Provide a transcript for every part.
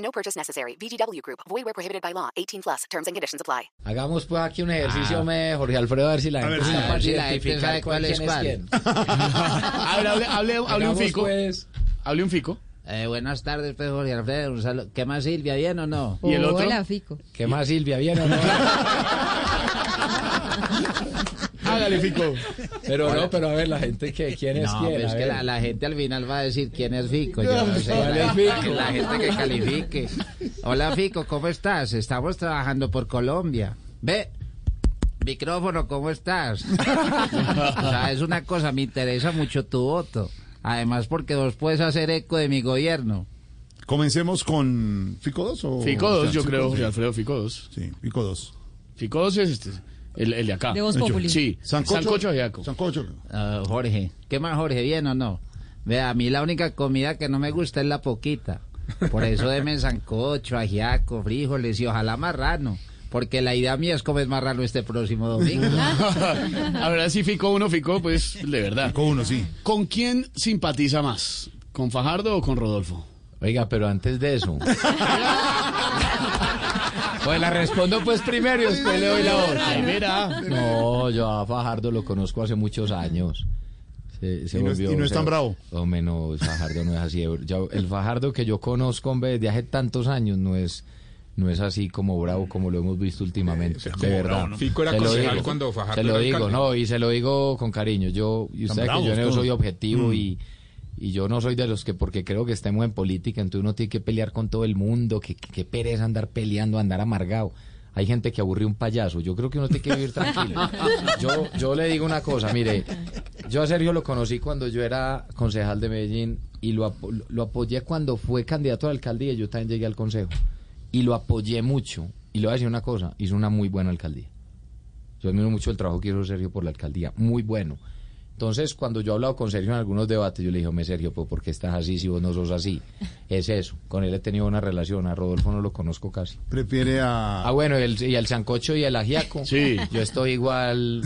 No purchase necessary. VGW Group. Void where prohibited by law. 18 plus. Terms and conditions apply. Hagamos pues aquí un ejercicio, me, Jorge Alfredo, a ver si la gente ver, a si la gente identificar sabe cuál es quién cuál. quién. A ver, hable, hable, hable un fico. pues, Hable un fico. Eh, buenas tardes, pues, Jorge Alfredo. Un saludo. ¿Qué más, Silvia? ¿Bien o no? ¿Y el otro? Hola, Fico. ¿Qué más, Silvia? ¿Bien o no? Hágale, fico. Pero no, pero a ver, la gente, que ¿quién es No, quién? es que la, la gente al final va a decir quién es Fico. Yo no sé. ¿Cuál La, es Fico? la gente que califique. Hola, Fico, ¿cómo estás? Estamos trabajando por Colombia. Ve. Micrófono, ¿cómo estás? o sea, es una cosa, me interesa mucho tu voto. Además, porque vos puedes hacer eco de mi gobierno. Comencemos con Fico 2 o Fico 2, yo Fico creo, dos. Jorge Alfredo, Fico 2. Sí, Fico 2. Fico 2 es este, el, el de acá. De Voz Populi. Sí, Sancocho, Ajiaco. Sancocho. Ah, Jorge, ¿qué más, Jorge? ¿Bien o no? Vea, a mí la única comida que no me gusta es la poquita. Por eso deme sancocho, ajiaco, frijoles y ojalá marrano. Porque la idea mía es comer marrano este próximo domingo. A ver, si Fico 1, Fico, pues, de verdad. Fico 1, sí. ¿Con quién simpatiza más? ¿Con Fajardo o con Rodolfo? Oiga, pero antes de eso. pues la respondo pues primero y después le doy la otra. Primera. No, yo a Fajardo lo conozco hace muchos años. Se, se Y no es- volvió- y no es se- tan bravo. Hombre, no, Fajardo no es así. Yo- el Fajardo que yo conozco hombre, desde hace tantos años no es no es así como bravo como lo hemos visto últimamente. Eh, de verdad. Fico era Se lo concejal digo, cuando Fajardo Se lo era digo, no, y se lo digo con cariño. Yo, y usted que yo no soy objetivo Mm. y, y yo no soy de los que, porque creo que estemos en política, entonces uno tiene que pelear con todo el mundo, que, pereza andar peleando, andar amargado. Hay gente que aburre un payaso. Yo creo que uno tiene que vivir tranquilo. Yo, yo le digo una cosa, mire, yo a Sergio lo conocí cuando yo era concejal de Medellín y lo, lo apoyé cuando fue candidato a la alcaldía. Yo también llegué al consejo y lo apoyé mucho. Y le voy a decir una cosa, hizo una muy buena alcaldía. Yo admiro mucho el trabajo que hizo Sergio por la alcaldía, muy bueno. Entonces, cuando yo he hablado con Sergio en algunos debates, yo le dije, hombre, Sergio, pues, ¿por qué estás así si vos no sos así? Es eso. Con él he tenido una relación, a Rodolfo no lo conozco casi. Prefiere a. Ah, bueno, el, y el sancocho y el ajiaco. Sí. Yo estoy igual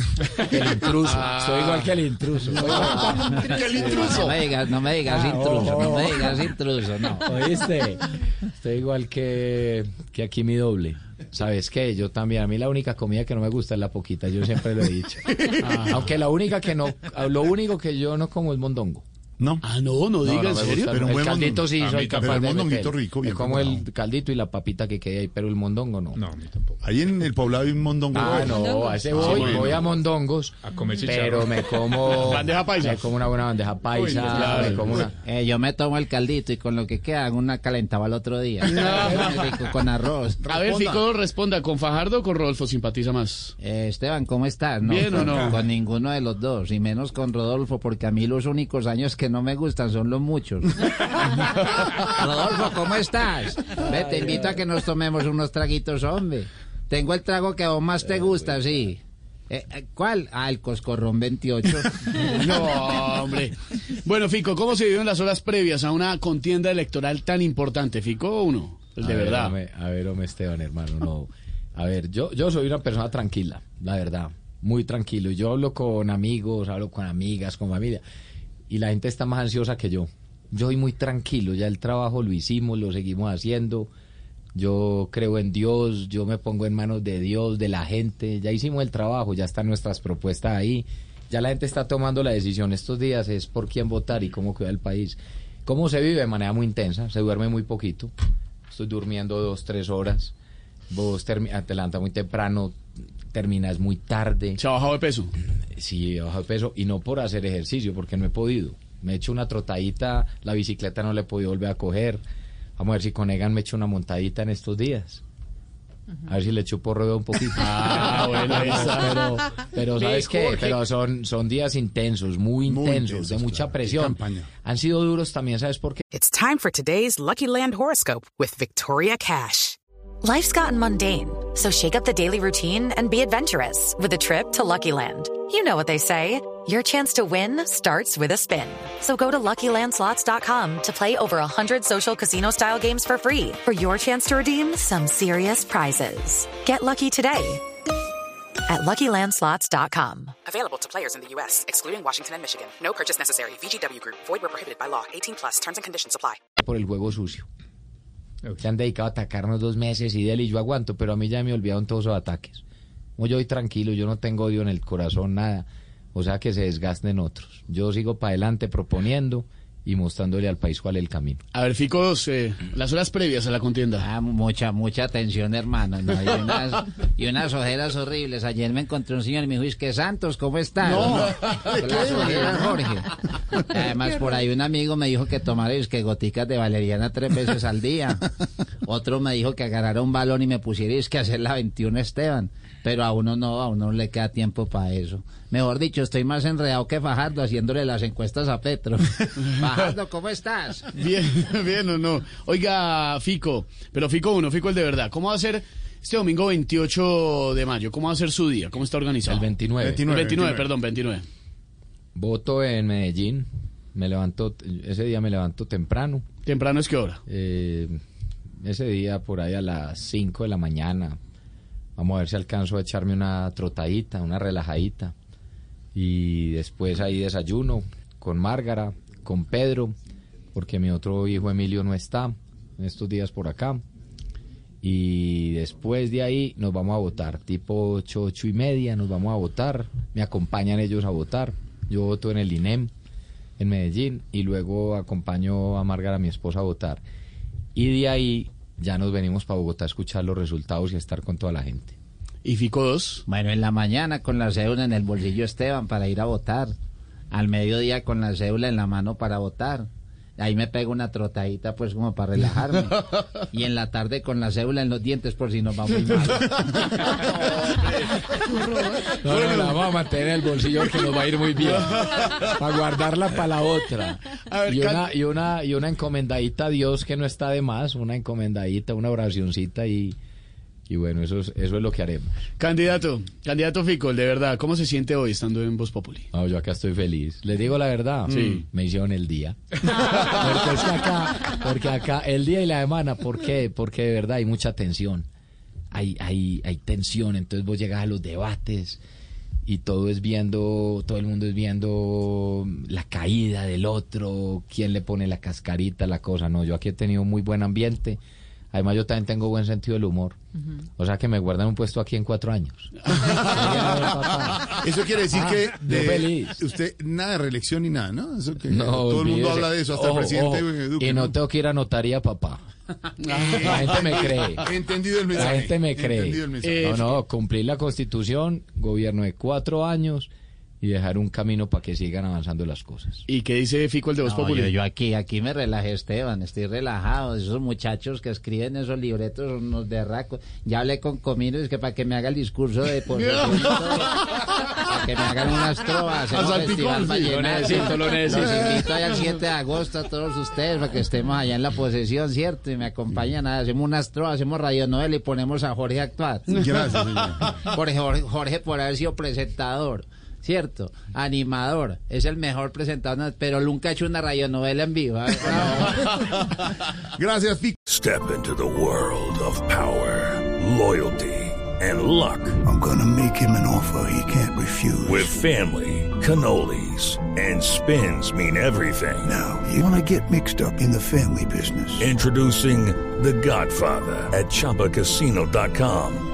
que el intruso. Estoy igual que el intruso. ¡Que el intruso! No me digas, no me digas Ah, intruso, no oh. me digas intruso, no. ¿Oíste? Estoy igual que, que aquí mi doble. ¿Sabes qué? Yo también. A mí la única comida que no me gusta es la poquita. Yo siempre lo he dicho. Aunque la única que no... Lo único que yo no como es mondongo. No. Ah, no, no diga, No, no ¿en serio? gusta. Pero el buen caldito mondongo. sí soy capaz Pero el mondonguito meter. rico, Me bien como el caldito y la papita que quede ahí, pero el mondongo no. No, a mí tampoco. Ahí en el poblado hay un mondongo. Ah, no, a ese Sí, voy, bueno. voy a mondongos, A comer pero me como... Bandeja paisa. Me como una buena bandeja paisa, claro. me como una... Eh, yo me tomo el caldito y con lo que queda hago una calentaba el otro día. Rico, con arroz. A ver, Fico, responda, ¿con Fajardo o con Rodolfo simpatiza más? Eh, Esteban, ¿cómo estás? No, ¿Bien o no? Con ninguno de los dos, y menos con Rodolfo, porque a mí los únicos años que no me gustan son los muchos. Rodolfo, ¿cómo estás? Ve, te invito a que nos tomemos unos traguitos, hombre. Tengo el trago que a vos más te gusta, sí. Eh, eh, ¿Cuál? Ah, el Coscorrón 28. No, hombre. Bueno, Fico, ¿cómo se viven las horas previas a una contienda electoral tan importante? ¿Fico o uno? El de A verdad. a ver, hombre, Esteban, hermano, no. A ver, yo, yo soy una persona tranquila, la verdad, muy tranquilo. Yo hablo con amigos, hablo con amigas, con familia, y la gente está más ansiosa que yo. Yo soy muy tranquilo, ya el trabajo lo hicimos, lo seguimos haciendo. Yo creo en Dios, yo me pongo en manos de Dios, de la gente. Ya hicimos el trabajo, ya están nuestras propuestas ahí. Ya la gente está tomando la decisión estos días, es por quién votar y cómo cuidar el país. ¿Cómo se vive? De manera muy intensa, se duerme muy poquito. Estoy durmiendo dos, tres horas. Vos termi- te levantas muy temprano, terminas muy tarde. ¿Se ha bajado de peso? Sí, he bajado de peso y no por hacer ejercicio, porque no he podido. Me he hecho una trotadita, la bicicleta no la he podido volver a coger. Vamos a ver si con Egan me echo una montadita en estos días. A ver si le chupo ruedo un poquito. Ah, bueno. Pero, pero ¿sabes qué? Pero son, son días intensos, muy Muy intensos, intensos, de mucha claro. Presión. Han sido duros también, ¿sabes por qué? It's time for today's Lucky Land horoscope with Victoria Cash. Life's gotten mundane, so shake up the daily routine and be adventurous with a trip to Lucky Land. You know what they say. Your chance to win starts with a spin. So go to LuckyLandSlots.com to play over 100 social casino-style games for free for your chance to redeem some serious prizes. Get lucky today at LuckyLandSlots.com. Available to players in the U.S., excluding Washington and Michigan. No purchase necessary. VGW Group, void where prohibited by law. 18 plus terms and conditions apply. Por el juego sucio. Se han dedicado a atacarnos dos meses y de él y yo aguanto, pero a mí ya me olvidaron todos los ataques. Como yo voy tranquilo, yo no tengo odio en el corazón, nada. O sea que se desgasten otros. Yo sigo para adelante proponiendo y mostrándole al país cuál es el camino. A ver, Fico, dos, eh, las horas previas a la contienda. Ah, mucha, mucha atención, hermano. ¿no? Y, unas, y unas ojeras horribles. Ayer me encontré un señor y me dijo, "Es que Santos, ¿cómo estás? No, Con las ojeras, Jorge. Además, por ahí un amigo me dijo que tomara es que goticas de valeriana tres veces al día. Otro me dijo que agarrara un balón y me pusiera es que hacer la 21 Esteban. Pero a uno no, a uno no le queda tiempo para eso. Mejor dicho, estoy más enredado que Fajardo haciéndole las encuestas a Petro. Fajardo, ¿cómo estás? Bien, bien o no. Oiga, Fico, pero Fico uno, Fico el de verdad. ¿Cómo va a ser este domingo 28 de mayo? ¿Cómo va a ser su día? ¿Cómo está organizado? El 29. 29, 29, 29, perdón, 29. Voto en Medellín. Me levanto, ese día me levanto temprano. ¿Temprano es qué hora? Eh, ese día por ahí a las 5 de la mañana. Vamos a ver si alcanzo a echarme una trotadita, una relajadita. Y después ahí desayuno con Márgara, con Pedro, porque mi otro hijo Emilio no está en estos días por acá. Y después de ahí nos vamos a votar, tipo 8, 8 y media nos vamos a votar. Me acompañan ellos a votar. Yo voto en el INEM, en Medellín, y luego acompaño a Márgara, mi esposa, a votar. Y de ahí ya nos venimos para Bogotá a escuchar los resultados y a estar con toda la gente. ¿Y Fico 2? Bueno, en la mañana con la cédula en el bolsillo Esteban para ir a votar. Al mediodía con la cédula en la mano para votar. Ahí me pego una trotadita pues como para relajarme. Y en la tarde con la cédula en los dientes por si nos va muy mal. No, no, la vamos a mantener en el bolsillo que nos va a ir muy bien. Para guardarla para la otra. Y, una, y, una, y una encomendadita a Dios que no está de más. Una encomendadita, una oracioncita y, y bueno, eso es, eso es lo que haremos. Candidato, candidato Fico, el de verdad, ¿cómo se siente hoy estando en Voz Populi? No, yo acá estoy feliz. Les digo la verdad. Sí. Me hicieron el día. porque es que acá, porque acá, el día y la semana, ¿por qué? Porque de verdad hay mucha tensión. Hay, hay, hay tensión. Entonces vos llegas a los debates y todo es viendo, todo el mundo es viendo la caída del otro, quién le pone la cascarita, la cosa. No, yo aquí he tenido muy buen ambiente. Además, yo también tengo buen sentido del humor. O sea que me guardan un puesto aquí en cuatro años. Eso quiere decir Ah, que de, feliz. usted nada de reelección ni nada, ¿no? Eso que No, todo el mundo habla de eso, hasta Ojo, el presidente ojo. eh, Duque. Y no tengo que ir a notaría, papá. La gente me cree. He entendido el mensaje. La gente me he cree. entendido el mensaje. No, no, cumplir la constitución, gobierno de cuatro años y dejar un camino para que sigan avanzando las cosas. ¿Y qué dice Fico, el de Voz No, Populi? yo, yo aquí, aquí me relajé, Esteban, estoy relajado. Esos muchachos que escriben esos libretos son unos berracos. Ya hablé con Comino, es que para que me haga el discurso de para que me hagan unas trovas, sí, vallenato. lo necesito, lo necesito. Los invito allá el 7 de agosto a todos ustedes para que estemos allá en la posesión, ¿cierto? Y me acompañan, hacemos unas trovas, hacemos radionovela y ponemos a Jorge a actuar. Gracias, señor. Jorge, Jorge por haber sido presentador, ¿cierto? Animador, es el mejor presentador, pero nunca ha hecho una radionovela en vivo. Bravo. Gracias. Step into the world of power, loyalty, and luck. I'm gonna make him an offer he can't refuse. With family, cannolis, and spins mean everything. Now, you wanna get mixed up in the family business. Introducing The Godfather at ChumbaCasino.com.